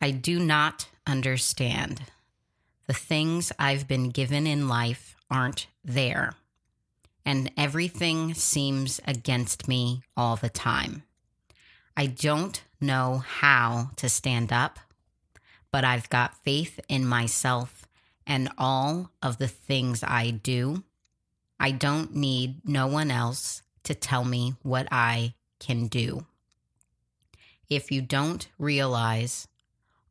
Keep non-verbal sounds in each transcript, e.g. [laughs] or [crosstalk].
I do not understand. The things I've been given in life aren't there, and everything seems against me all the time. I don't know how to stand up, but I've got faith in myself and all of the things I do. I don't need no one else to tell me what I can do. If you don't realize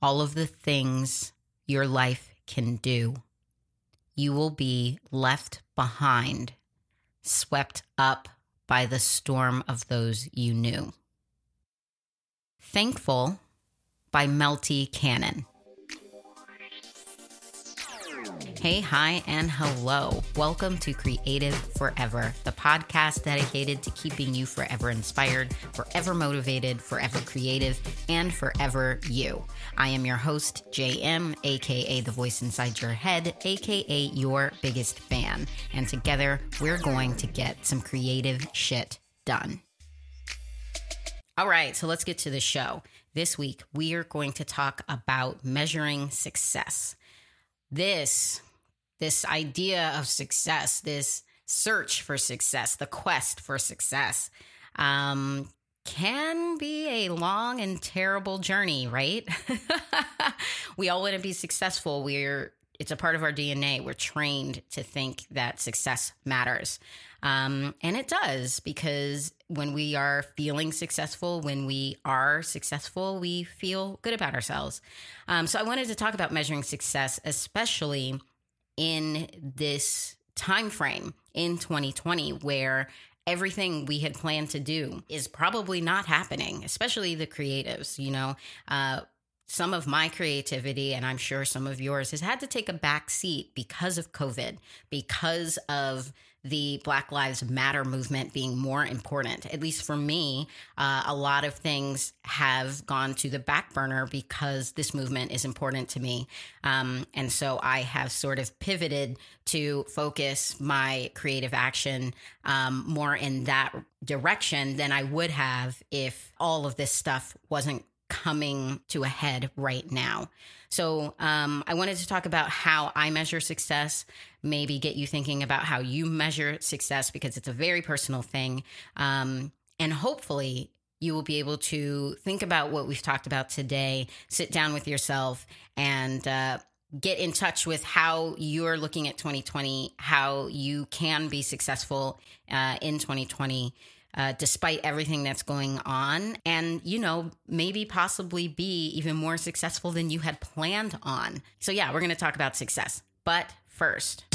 all of the things your life can do, you will be left behind, swept up by the storm of those you knew. Thankful by Melty Cannon. Hey, hi, and hello. Welcome to Creative Forever, the podcast dedicated to keeping you forever inspired, forever motivated, forever creative, and forever you. I am your host, JM, aka the voice inside your head, aka your biggest fan. And together, we're going to get some creative shit done. All right, so let's get to the show. This week, we are going to talk about measuring success. This this idea of success, this search for success, the quest for success, um, can be a long and terrible journey, right? [laughs] we all want to be successful. We're it's a part of our DNA. We're trained to think that success matters. Um, and it does because when we are feeling successful, when we are successful, we feel good about ourselves. Um, so I wanted to talk about measuring success, especially in this time frame in 2020 where everything we had planned to do is probably not happening especially the creatives you know? Uh, some of my creativity and i'm sure some of yours has had to take a back seat because of covid because of the Black Lives Matter movement being more important. At least for me, uh, a lot of things have gone to the back burner because this movement is important to me. Um, and so I have sort of pivoted to focus my creative action um, more in that direction than I would have if all of this stuff wasn't coming to a head right now. So, um, I wanted to talk about how I measure success, maybe get you thinking about how you measure success because it's a very personal thing. Um, and hopefully, you will be able to think about what we've talked about today, sit down with yourself, and uh, get in touch with how you're looking at 2020, how you can be successful uh, in 2020 uh, despite everything that's going on, and, you know, maybe possibly be even more successful than you had planned on. So, yeah, we're going to talk about success. But first,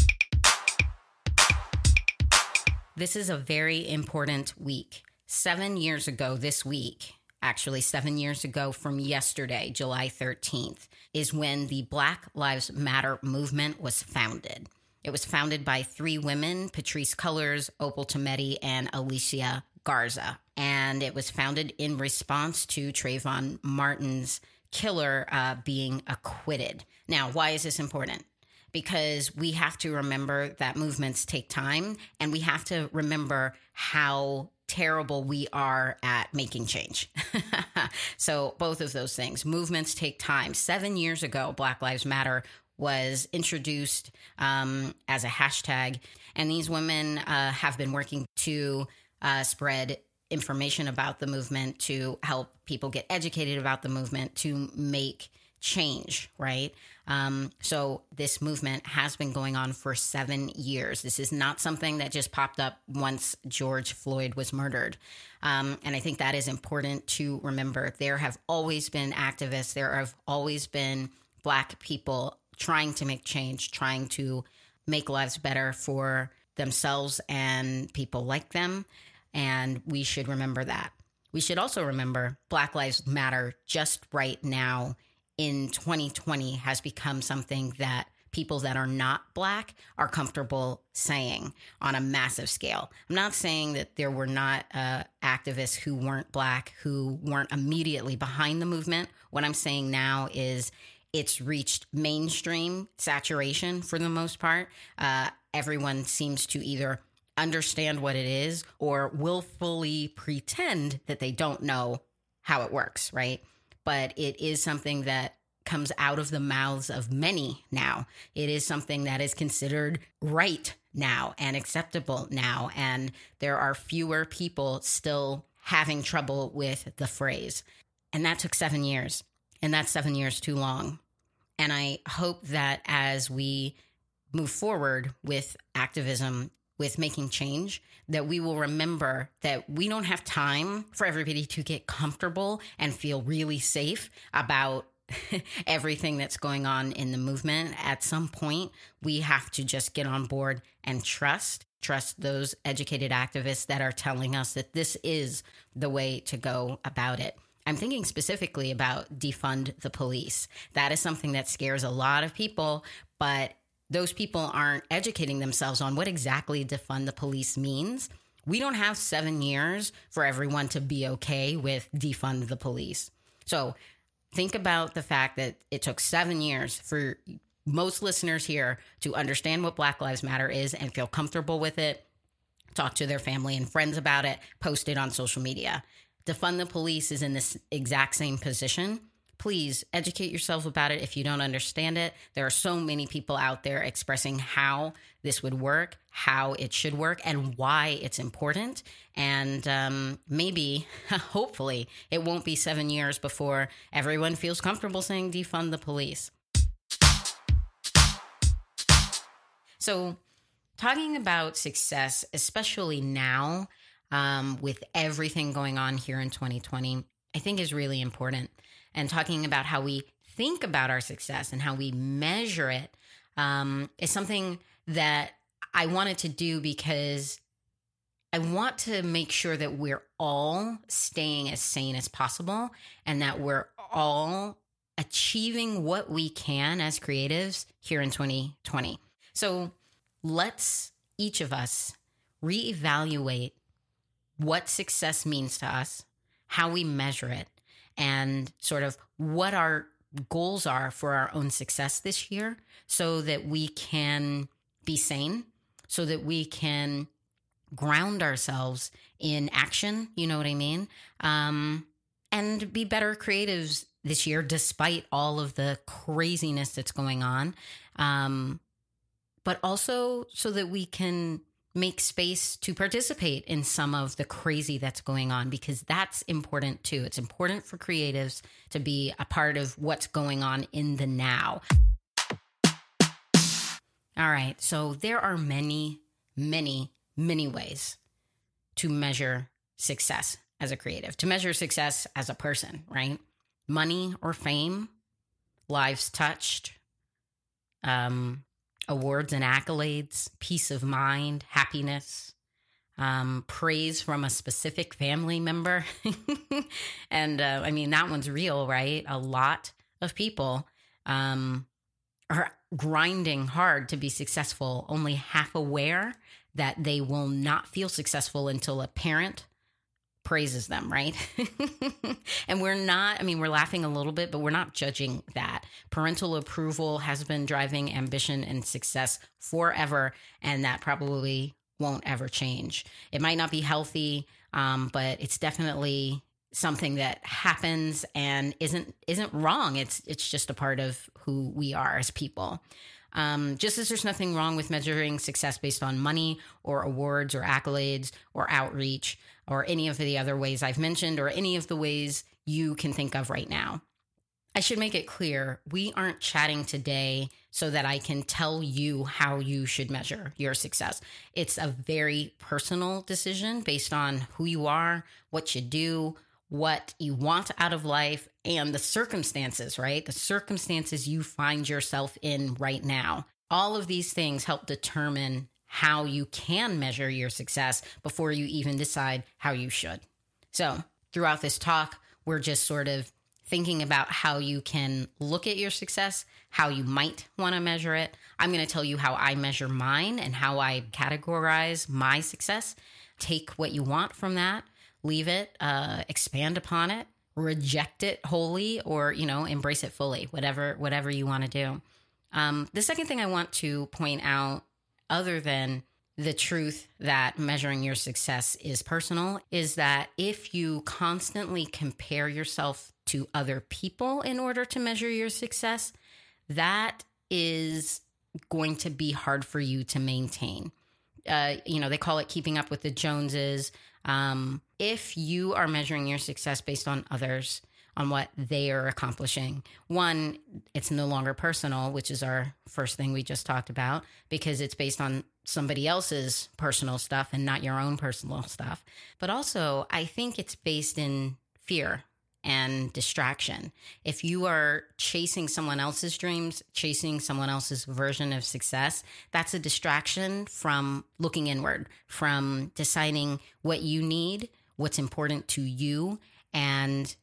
this is a very important week. Seven years ago this week, actually, seven years ago from yesterday, July 13th, is when the Black Lives Matter movement was founded. It was founded by three women Patrisse Cullors, Opal Tometi, and Alicia Garza. And it was founded in response to Trayvon Martin's killer uh, being acquitted. Now, why is this important? Because we have to remember that movements take time, and we have to remember how terrible we are at making change. [laughs] so, both of those things. Movements take time. Seven years ago, Black Lives Matter was introduced um, as a hashtag. And these women uh, have been working to uh, spread information about the movement, to help people get educated about the movement, to make change, right? Um, so this movement has been going on for seven years. This is not something that just popped up once George Floyd was murdered. Um, and I think that is important to remember. There have always been activists, there have always been Black people trying to make change, trying to make lives better for themselves and people like them. And we should remember that. We should also remember Black Lives Matter just right now in 2020 has become something that people that are not black are comfortable saying on a massive scale. I'm not saying that there were not uh, activists who weren't black, who weren't immediately behind the movement. What I'm saying now is it's reached mainstream saturation for the most part. Uh, everyone seems to either understand what it is or willfully pretend that they don't know how it works, right? But it is something that comes out of the mouths of many now. It is something that is considered right now and acceptable now. And there are fewer people still having trouble with the phrase. And that took seven years. And that's seven years too long. And I hope that as we move forward with activism, with making change, that we will remember that we don't have time for everybody to get comfortable and feel really safe about [laughs] everything that's going on in the movement. At some point, we have to just get on board and trust. Trust those educated activists that are telling us that this is the way to go about it. I'm thinking specifically about defund the police. That is something that scares a lot of people, but those people aren't educating themselves on what exactly defund the police means. We don't have seven years for everyone to be okay with defund the police. So think about the fact that it took seven years for most listeners here to understand what Black Lives Matter is and feel comfortable with it, talk to their family and friends about it, post it on social media defund the police is in this exact same position. Please educate yourself about it if you don't understand it. There are so many people out there expressing how this would work, how it should work, and why it's important. And um, maybe, [laughs] hopefully, it won't be seven years before everyone feels comfortable saying defund the police. So, talking about success, especially now, um, with everything going on here in 2020, I think is really important. And talking about how we think about our success and how we measure it um, is something that I wanted to do because I want to make sure that we're all staying as sane as possible and that we're all achieving what we can as creatives here in 2020. So let's each of us reevaluate what success means to us, how we measure it, and sort of what our goals are for our own success this year so that we can be sane, so that we can ground ourselves in action, you know what I mean? Um, and be better creatives this year, despite all of the craziness that's going on. Um, but also so that we can make space to participate in some of the crazy that's going on because that's important too. It's important for creatives to be a part of what's going on in the now. All right, so there are many, many, many ways to measure success as a creative, to measure success as a person, right? Money or fame, lives touched, um, awards and accolades, peace of mind, happiness, um, praise from a specific family member. [laughs] and uh, I mean, that one's real, right? A lot of people um, are grinding hard to be successful, only half aware that they will not feel successful until a parent praises them, right? [laughs] and we're not, I mean, we're laughing a little bit, but we're not judging that. Parental approval has been driving ambition and success forever, and that probably won't ever change. It might not be healthy, um, but it's definitely something that happens and isn't isn't wrong. It's it's just a part of who we are as people. Um, just as there's nothing wrong with measuring success based on money or awards or accolades or outreach or any of the other ways I've mentioned or any of the ways you can think of right now. I should make it clear we aren't chatting today so that I can tell you how you should measure your success. It's a very personal decision based on who you are, what you do, what you want out of life, and the circumstances, right? The circumstances you find yourself in right now. All of these things help determine how you can measure your success before you even decide how you should. So, throughout this talk, we're just sort of thinking about how you can look at your success, how you might want to measure it. I'm going to tell you how I measure mine and how I categorize my success. Take what you want from that, leave it, uh, expand upon it, reject it wholly, or you know, embrace it fully. Whatever, whatever you want to do. Um, the second thing I want to point out other than the truth that measuring your success is personal is that if you constantly compare yourself to other people in order to measure your success, that is going to be hard for you to maintain. Uh, you know, they call it keeping up with the Joneses. Um, if you are measuring your success based on others, on what they are accomplishing, one, it's no longer personal, which is our first thing we just talked about, because it's based on somebody else's personal stuff and not your own personal stuff. But also, I think it's based in fear and distraction. If you are chasing someone else's dreams, chasing someone else's version of success, that's a distraction from looking inward, from deciding what you need, what's important to you, and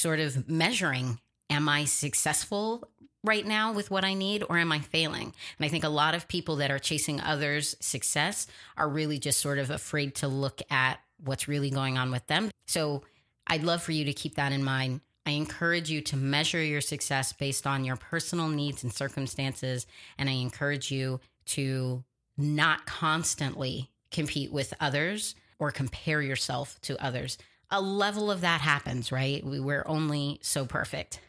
sort of measuring am I successful right now with what I need or am I failing? And I think a lot of people that are chasing others' success are really just sort of afraid to look at what's really going on with them. So I'd love for you to keep that in mind. I encourage you to measure your success based on your personal needs and circumstances. And I encourage you to not constantly compete with others or compare yourself to others. A level of that happens, right? We, we're only so perfect.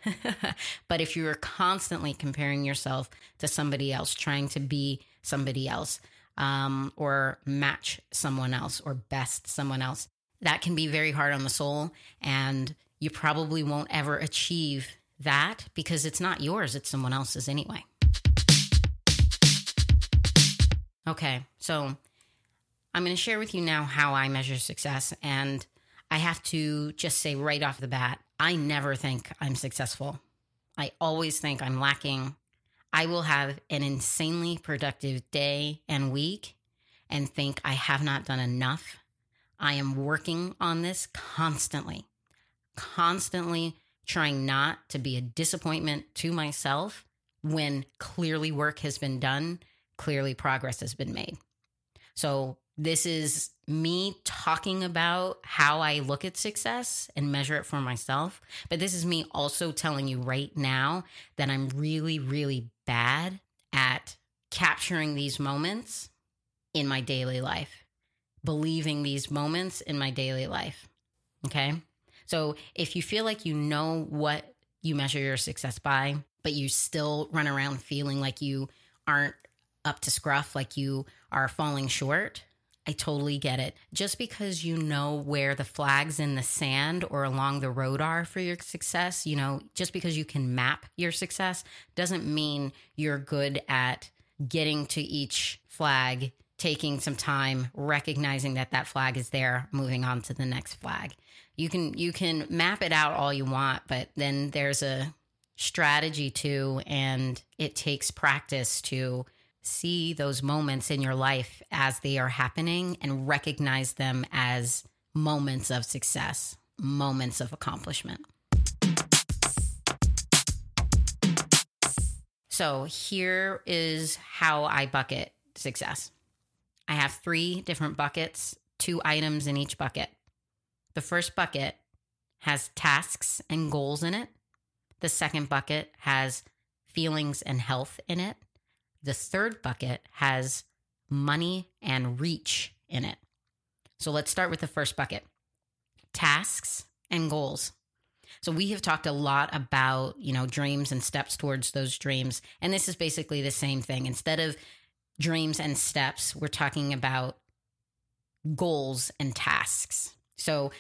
[laughs] but if you're constantly comparing yourself to somebody else, trying to be somebody else, um, or match someone else, or best someone else, that can be very hard on the soul. And you probably won't ever achieve that because it's not yours, it's someone else's anyway. Okay, so I'm going to share with you now how I measure success. And I have to just say right off the bat, I never think I'm successful. I always think I'm lacking. I will have an insanely productive day and week and think I have not done enough I am working on this constantly, constantly trying not to be a disappointment to myself when clearly work has been done, clearly progress has been made. So, this is me talking about how I look at success and measure it for myself. But this is me also telling you right now that I'm really, really bad at capturing these moments in my daily life believing these moments in my daily life. Okay. So if you feel like you know what you measure your success by, but you still run around feeling like you aren't up to scruff, like you are falling short, I totally get it. Just because you know where the flags in the sand or along the road are for your success, you know, just because you can map your success doesn't mean you're good at getting to each flag taking some time recognizing that that flag is there moving on to the next flag you can you can map it out all you want but then there's a strategy too and it takes practice to see those moments in your life as they are happening and recognize them as moments of success moments of accomplishment so here is how i bucket success I have three different buckets, two items in each bucket. The first bucket has tasks and goals in it. The second bucket has feelings and health in it. The third bucket has money and reach in it. So let's start with the first bucket tasks and goals. So we have talked a lot about, you know, dreams and steps towards those dreams. And this is basically the same thing. Instead of dreams and steps, we're talking about goals and tasks. So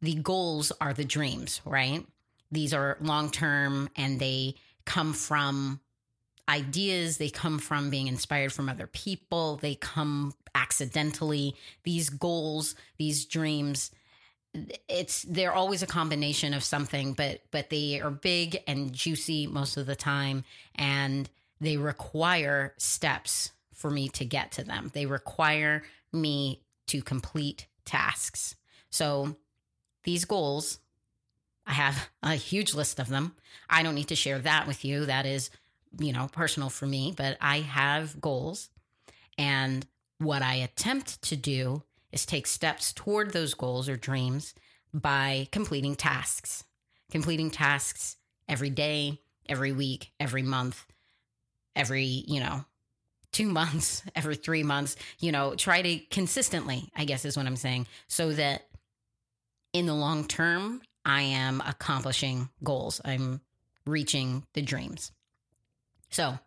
the goals are the dreams, right? These are long term and they come from ideas, they come from being inspired from other people, they come accidentally. These goals, these dreams, it's they're always a combination of something but but they are big and juicy most of the time and they require steps for me to get to them. They require me to complete tasks. So these goals, I have a huge list of them. I don't need to share that with you. That is, you know, personal for me, but I have goals. And what I attempt to do is take steps toward those goals or dreams by completing tasks, completing tasks every day, every week, every month, every, you know, two [laughs] months, every three months, you know, try to consistently, I guess is what I'm saying, so that in the long term, I am accomplishing goals. I'm reaching the dreams. So,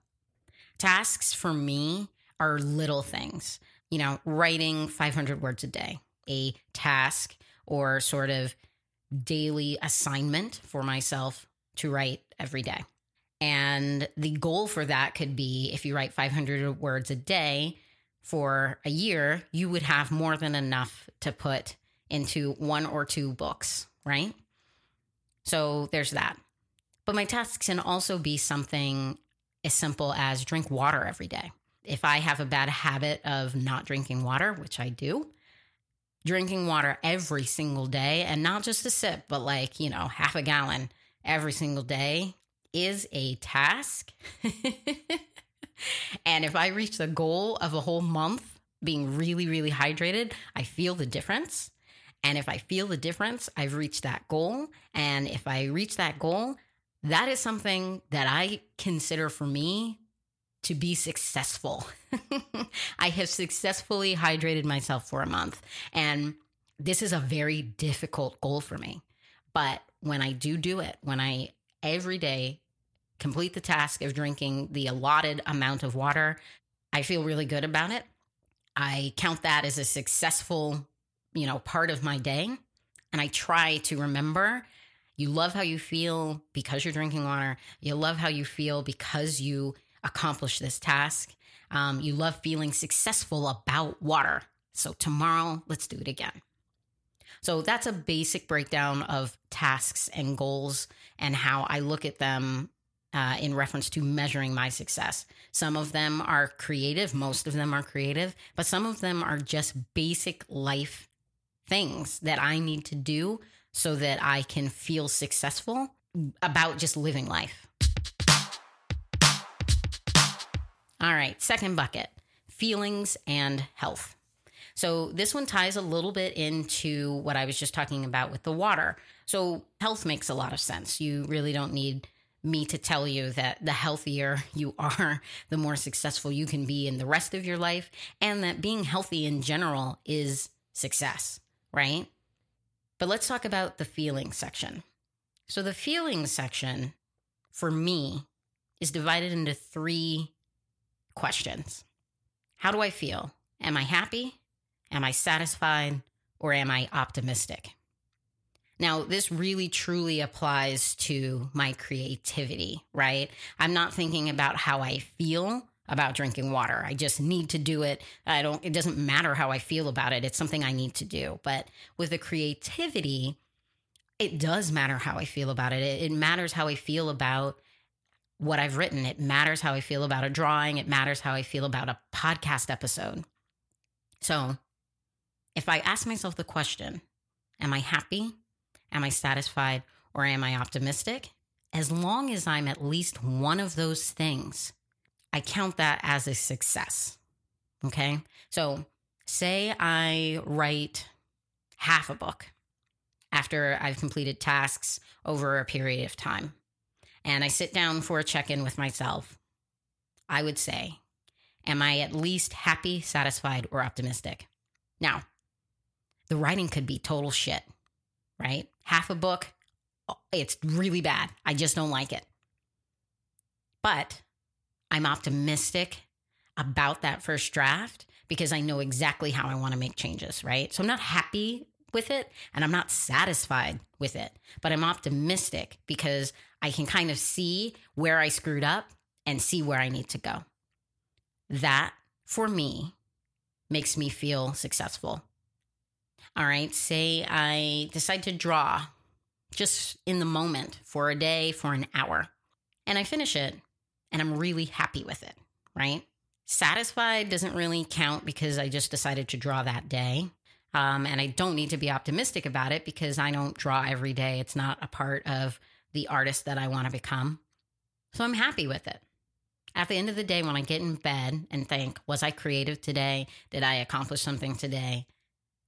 tasks for me are little things. You know, writing 500 words a day, a task or sort of daily assignment for myself to write every day. And the goal for that could be if you write 500 words a day for a year, you would have more than enough to put into one or two books, right? So there's that. But my tasks can also be something as simple as drink water every day. If I have a bad habit of not drinking water, which I do, drinking water every single day and not just a sip, but like, you know, half a gallon every single day is a task. [laughs] and if I reach the goal of a whole month being really, really hydrated, I feel the difference. And if I feel the difference, I've reached that goal. And if I reach that goal, that is something that I consider for me to be successful. [laughs] I have successfully hydrated myself for a month. And this is a very difficult goal for me. But when I do do it, when I every day complete the task of drinking the allotted amount of water, I feel really good about it. I count that as a successful, you know, part of my day. And I try to remember you love how you feel because you're drinking water. You love how you feel because you accomplish this task. Um, you love feeling successful about water. So tomorrow, let's do it again. So that's a basic breakdown of tasks and goals and how I look at them uh, in reference to measuring my success. Some of them are creative, most of them are creative, but some of them are just basic life things that I need to do so that I can feel successful about just living life. All right, second bucket feelings and health. So, this one ties a little bit into what I was just talking about with the water. So, health makes a lot of sense. You really don't need me to tell you that the healthier you [laughs] are, the more successful you can be in the rest of your life, and that being healthy in general is success, right? But let's talk about the feeling section. So, the feeling section for me is divided into three questions How do I feel? Am I happy? Am I satisfied? Or am I optimistic? Now, this really truly applies to my creativity, right? I'm not thinking about how I feel about drinking water. I just need to do it. I don't, it doesn't matter how I feel about it. It's something I need to do. But with the creativity, it does matter how I feel about it. It, it matters how I feel about what I've written. It matters how I feel about a drawing. It matters how I feel about a podcast episode. So if I ask myself the question, am I happy? Am I satisfied? Or am I optimistic? As long as I'm at least one of those things, I count that as a success. Okay. So, say I write half a book after I've completed tasks over a period of time, and I sit down for a check in with myself. I would say, Am I at least happy, satisfied, or optimistic? Now, the writing could be total shit, right? Half a book, it's really bad. I just don't like it. But I'm optimistic about that first draft because I know exactly how I want to make changes, right? So I'm not happy with it and I'm not satisfied with it, but I'm optimistic because I can kind of see where I screwed up and see where I need to go. That for me makes me feel successful. All right, say I decide to draw just in the moment for a day, for an hour, and I finish it and I'm really happy with it, right? Satisfied doesn't really count because I just decided to draw that day. Um, and I don't need to be optimistic about it because I don't draw every day. It's not a part of the artist that I want to become. So I'm happy with it. At the end of the day, when I get in bed and think, was I creative today? Did I accomplish something today?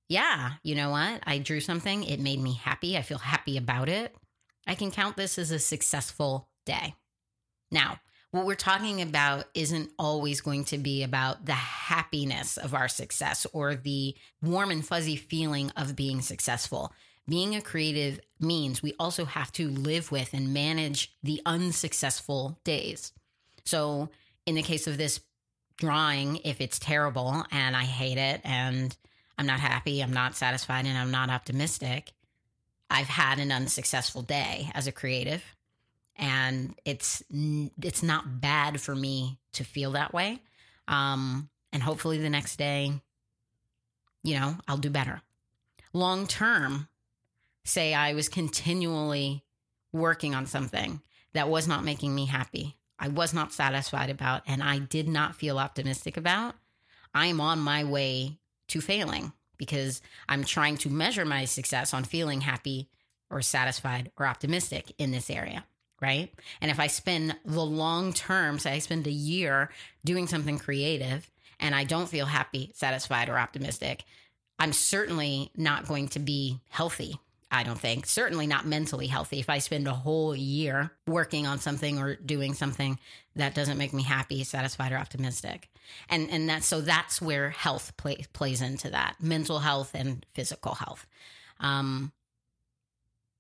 Yeah, you know what? I drew something. It made me happy. I feel happy about it. I can count this as a successful day. Now, what we're talking about isn't always going to be about the happiness of our success or the warm and fuzzy feeling of being successful. being a creative means we also have to live with and manage the unsuccessful days. So, in the case of this drawing, if it's terrible and I hate it and I'm not happy, I'm not satisfied, and I'm not optimistic, I've had an unsuccessful day as a creative. And it's it's not bad for me to feel that way. Um, and hopefully the next day, you know, I'll do better. Long term, say I was continually working on something that was not making me happy, I was not satisfied about, and I did not feel optimistic about, I am on my way to failing because I'm trying to measure my success on feeling happy or satisfied or optimistic in this area. Right. And if I spend the long term, say I spend a year doing something creative and I don't feel happy, satisfied, or optimistic, I'm certainly not going to be healthy I don't think. Certainly not mentally healthy if I spend a whole year working on something or doing something that doesn't make me happy, satisfied, or optimistic. And and that's so that's where health play, plays into that mental health and physical health. Um,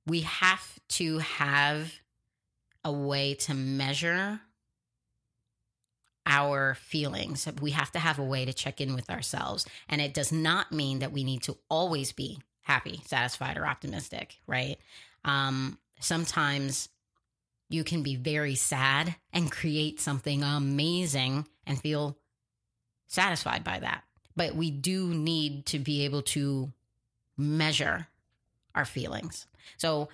we have to have a way to measure our feelings. We have to have a way to check in with ourselves. And it does not mean that we need to always be happy, satisfied, or optimistic, right? Um, sometimes you can be very sad and create something amazing and feel satisfied by that. But we do need to be able to measure our feelings. So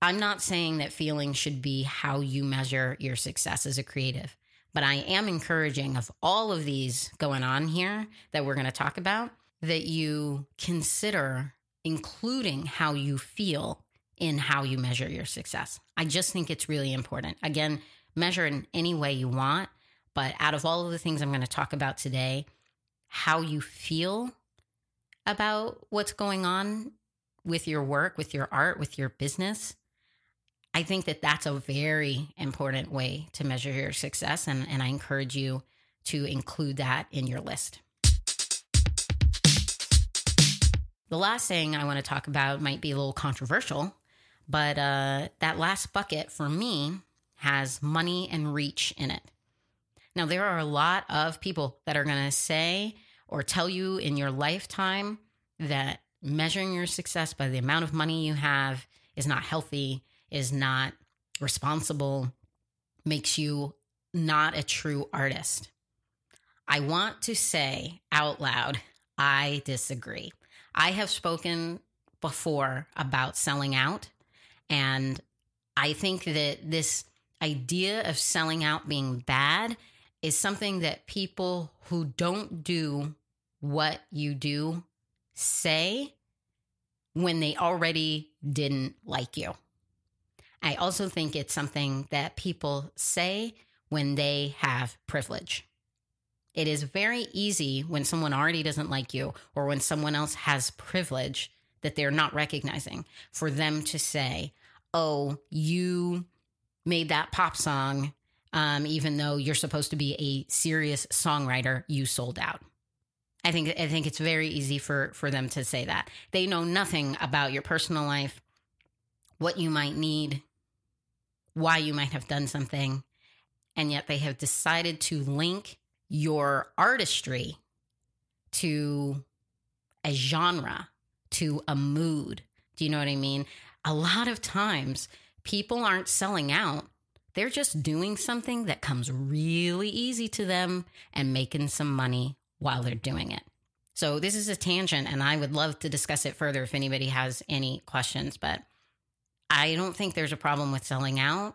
I'm not saying that feeling should be how you measure your success as a creative, but I am encouraging of all of these going on here that we're going to talk about that you consider including how you feel in how you measure your success. I just think it's really important. Again, measure in any way you want, but out of all of the things I'm going to talk about today, how you feel about what's going on with your work, with your art, with your business, I think that that's a very important way to measure your success. And, and I encourage you to include that in your list. The last thing I want to talk about might be a little controversial, but uh, that last bucket for me has money and reach in it. Now, there are a lot of people that are going to say or tell you in your lifetime that measuring your success by the amount of money you have is not healthy, is not responsible, makes you not a true artist. I want to say out loud, I disagree. I have spoken before about selling out. And I think that this idea of selling out being bad is something that people who don't do what you do say when they already didn't like you. I also think it's something that people say when they have privilege. It is very easy when someone already doesn't like you or when someone else has privilege that they're not recognizing for them to say, Oh, you made that pop song, um, even though you're supposed to be a serious songwriter, you sold out. I think I think it's very easy for for them to say that. They know nothing about your personal life, what you might need, why you might have done something, and yet they have decided to link your artistry to a genre, to a mood. Do you know what I mean? A lot of times people aren't selling out. They're just doing something that comes really easy to them and making some money while they're doing it. So, this is a tangent, and I would love to discuss it further if anybody has any questions. But I don't think there's a problem with selling out.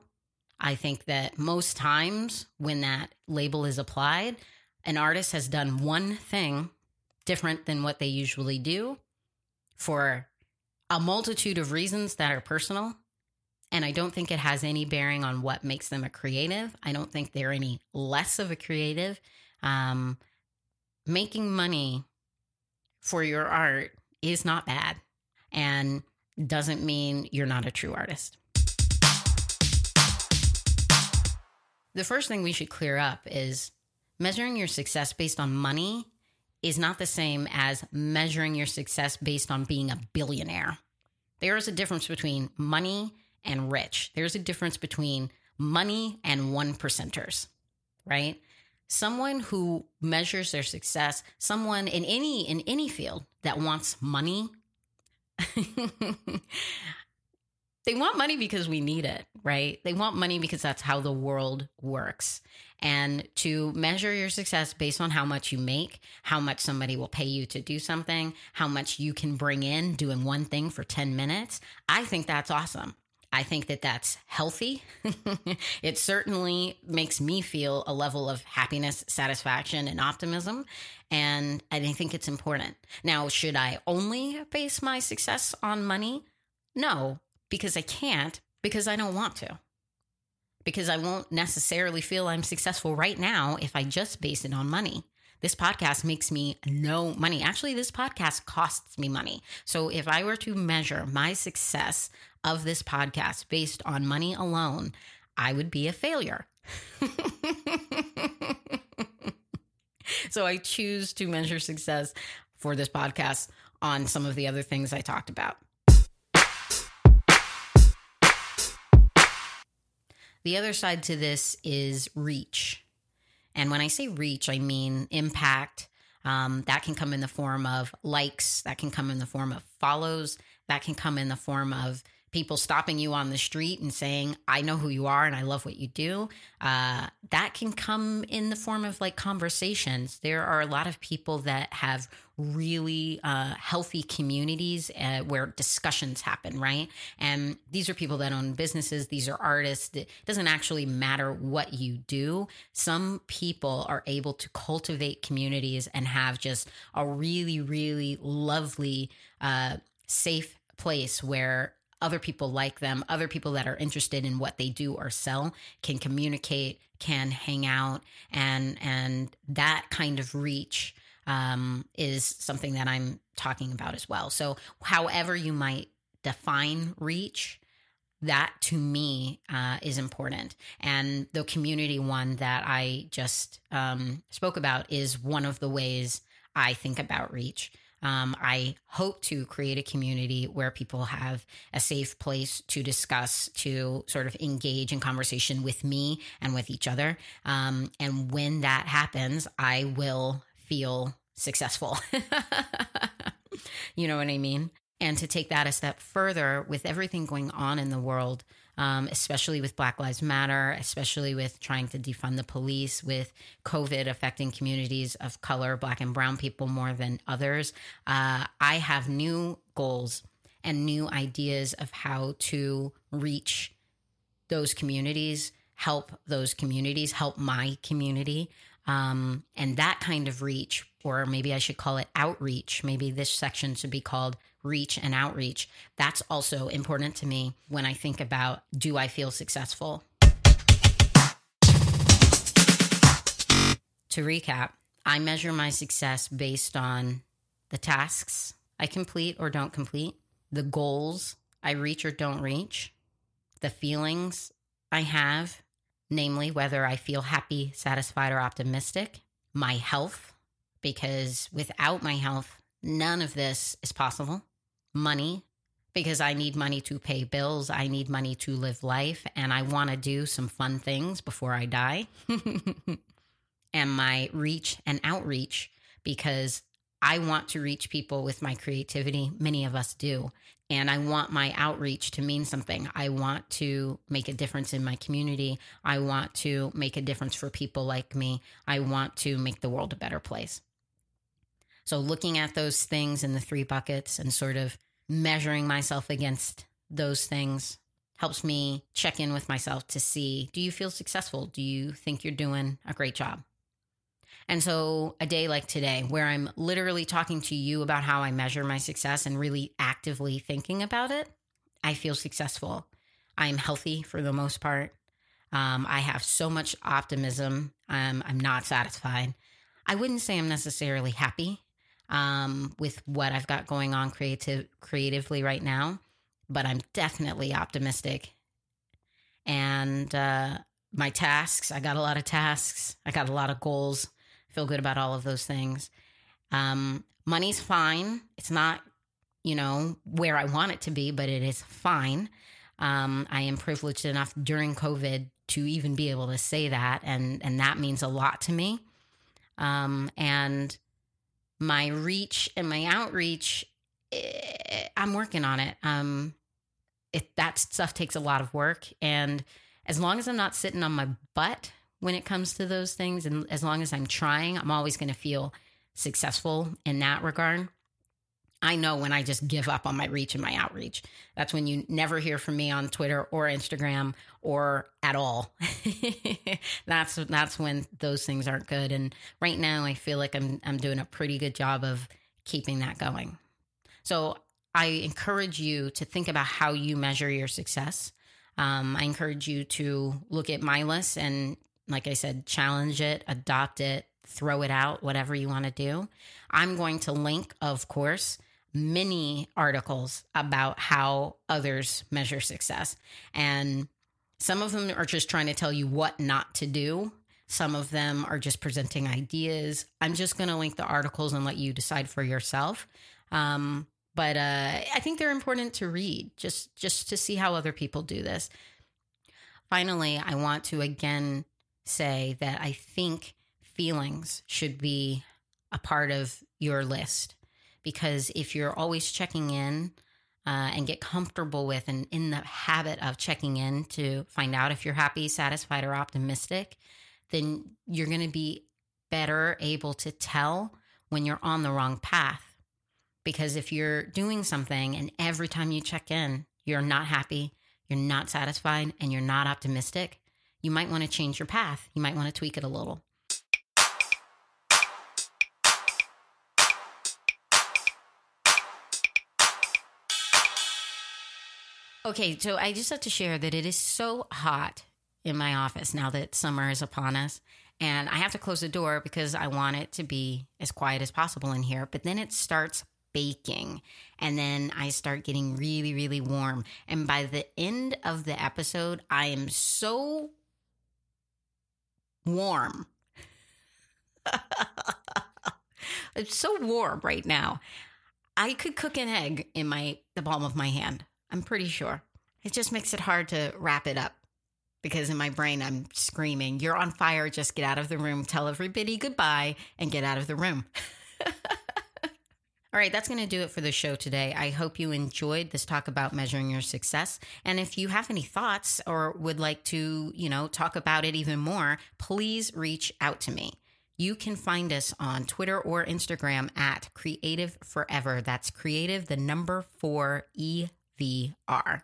I think that most times when that label is applied, an artist has done one thing different than what they usually do for a multitude of reasons that are personal. And I don't think it has any bearing on what makes them a creative. I don't think they're any less of a creative. Um, making money for your art is not bad and doesn't mean you're not a true artist. The first thing we should clear up is measuring your success based on money is not the same as measuring your success based on being a billionaire. There is a difference between money and rich. There's a difference between money and one percenters, right? Someone who measures their success, someone in any in any field that wants money [laughs] they want money because we need it, right? They want money because that's how the world works. And to measure your success based on how much you make, how much somebody will pay you to do something, how much you can bring in doing one thing for 10 minutes, I think that's awesome. I think that that's healthy. [laughs] it certainly makes me feel a level of happiness, satisfaction, and optimism. And I think it's important. Now, should I only base my success on money? No, because I can't, because I don't want to. Because I won't necessarily feel I'm successful right now if I just base it on money. This podcast makes me no money. Actually, this podcast costs me money. So if I were to measure my success of this podcast based on money alone, I would be a failure. [laughs] so I choose to measure success for this podcast on some of the other things I talked about. The other side to this is reach. And when I say reach, I mean impact. Um, that can come in the form of likes, that can come in the form of follows, that can come in the form of people stopping you on the street and saying, I know who you are and I love what you do. Uh, that can come in the form of like conversations. There are a lot of people that have really uh, healthy communities uh, where discussions happen, right? And these are people that own businesses, these are artists. It doesn't actually matter what you do. Some people are able to cultivate communities and have just a really, really lovely, uh, safe place where other people like them, other people that are interested in what they do or sell can communicate, can hang out, and and that kind of reach um, is something that I'm talking about as well. So, however you might define reach, that to me uh, is important. And the community one that I just um, spoke about is one of the ways I think about reach. Um, I hope to create a community where people have a safe place to discuss, to sort of engage in conversation with me and with each other. Um, and when that happens, I will feel successful. [laughs] you know what I mean? And to take that a step further with everything going on in the world, um, especially with Black Lives Matter, especially with trying to defund the police, with COVID affecting communities of color, Black and Brown people more than others, uh, I have new goals and new ideas of how to reach those communities, help those communities, help my community. Um, and that kind of reach, or maybe I should call it outreach, maybe this section should be called reach and outreach. That's also important to me when I think about do I feel successful? To recap, I measure my success based on the tasks I complete or don't complete, the goals I reach or don't reach, the feelings I have namely whether I feel happy, satisfied, or optimistic, my health, because without my health, none of this is possible, money, because I need money to pay bills, I need money to live life, and I want to do some fun things before I die, [laughs] and my reach and outreach, because I want to reach people with my creativity. Many of us do and I want my outreach to mean something. I want to make a difference in my community. I want to make a difference for people like me. I want to make the world a better place. So, looking at those things in the three buckets and sort of measuring myself against those things helps me check in with myself to see do you feel successful? Do you think you're doing a great job? And so, a day like today, where I'm literally talking to you about how I measure my success and really actively thinking about it, I feel successful. I am healthy for the most part. Um, I have so much optimism. Um, I'm not satisfied. I wouldn't say I'm necessarily happy um, with what I've got going on creative creatively right now, but I'm definitely optimistic. And uh, my tasks, I got a lot of tasks. I got a lot of goals feel good about all of those things. Um, money's fine. It's not you know, where I want it to be, but it is fine. Um, I am privileged enough during COVID to even be able to say that, and and that means a lot to me. Um, and my reach and my outreach, eh, I'm working on it. Um, it that stuff takes a lot of work, and as long as I'm not sitting on my butt when it comes to those things, and as long as I'm trying, I'm always going to feel successful in that regard. I know when I just give up on my reach and my outreach. That's when you never hear from me on Twitter or Instagram or at all. [laughs] that's that's when those things aren't good. And right now I feel like I'm I'm doing a pretty good job of keeping that going. So I encourage you to think about how you measure your success. Um, I encourage you to look at my list and, like I said, challenge it, adopt it, throw it out, whatever you want to do. I'm going to link, of course, many articles about how others measure success. And some of them are just trying to tell you what not to do. Some of them are just presenting ideas. I'm just going to link the articles and let you decide for yourself. Um, but uh, I think they're important to read just just to see how other people do this. Finally, I want to again say that I think feelings should be a part of your list because if you're always checking in uh, and get comfortable with and in the habit of checking in to find out if you're happy, satisfied, or optimistic, then you're going to be better able to tell when you're on the wrong path. Because if you're doing something and every time you check in, you're not happy, you're not satisfied, and you're not optimistic, you might want to change your path. You might want to tweak it a little. Okay, so I just have to share that it is so hot in my office now that summer is upon us. And I have to close the door because I want it to be as quiet as possible in here. But then it starts baking. And then I start getting really, really warm. And by the end of the episode, I am so warm. [laughs] it's so warm right now. I could cook an egg in my the palm of my hand. I'm pretty sure. It just makes it hard to wrap it up because in my brain I'm screaming, You're on fire. Just get out of the room. Tell everybody goodbye and get out of the room. [laughs] All right, that's going to do it for the show today. I hope you enjoyed this talk about measuring your success. And if you have any thoughts or would like to, you know, talk about it even more, please reach out to me. You can find us on Twitter or Instagram at Creative Forever. That's creative, the number four E VR.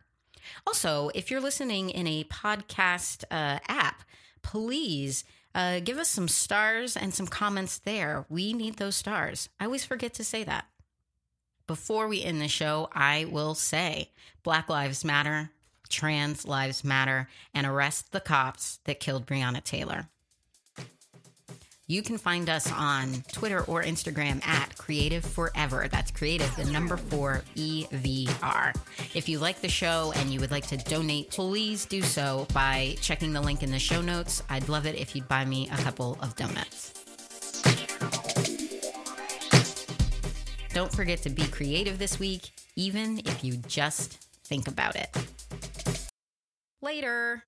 Also, if you're listening in a podcast uh, app, please uh, give us some stars and some comments there. We need those stars. I always forget to say that. Before we end the show, I will say Black Lives Matter, Trans Lives Matter, and arrest the cops that killed Breonna Taylor. You can find us on Twitter or Instagram at Creative Forever. That's creative, the number four EVR. If you like the show and you would like to donate, please do so by checking the link in the show notes. I'd love it if you'd buy me a couple of donuts. Don't forget to be creative this week, even if you just think about it. Later.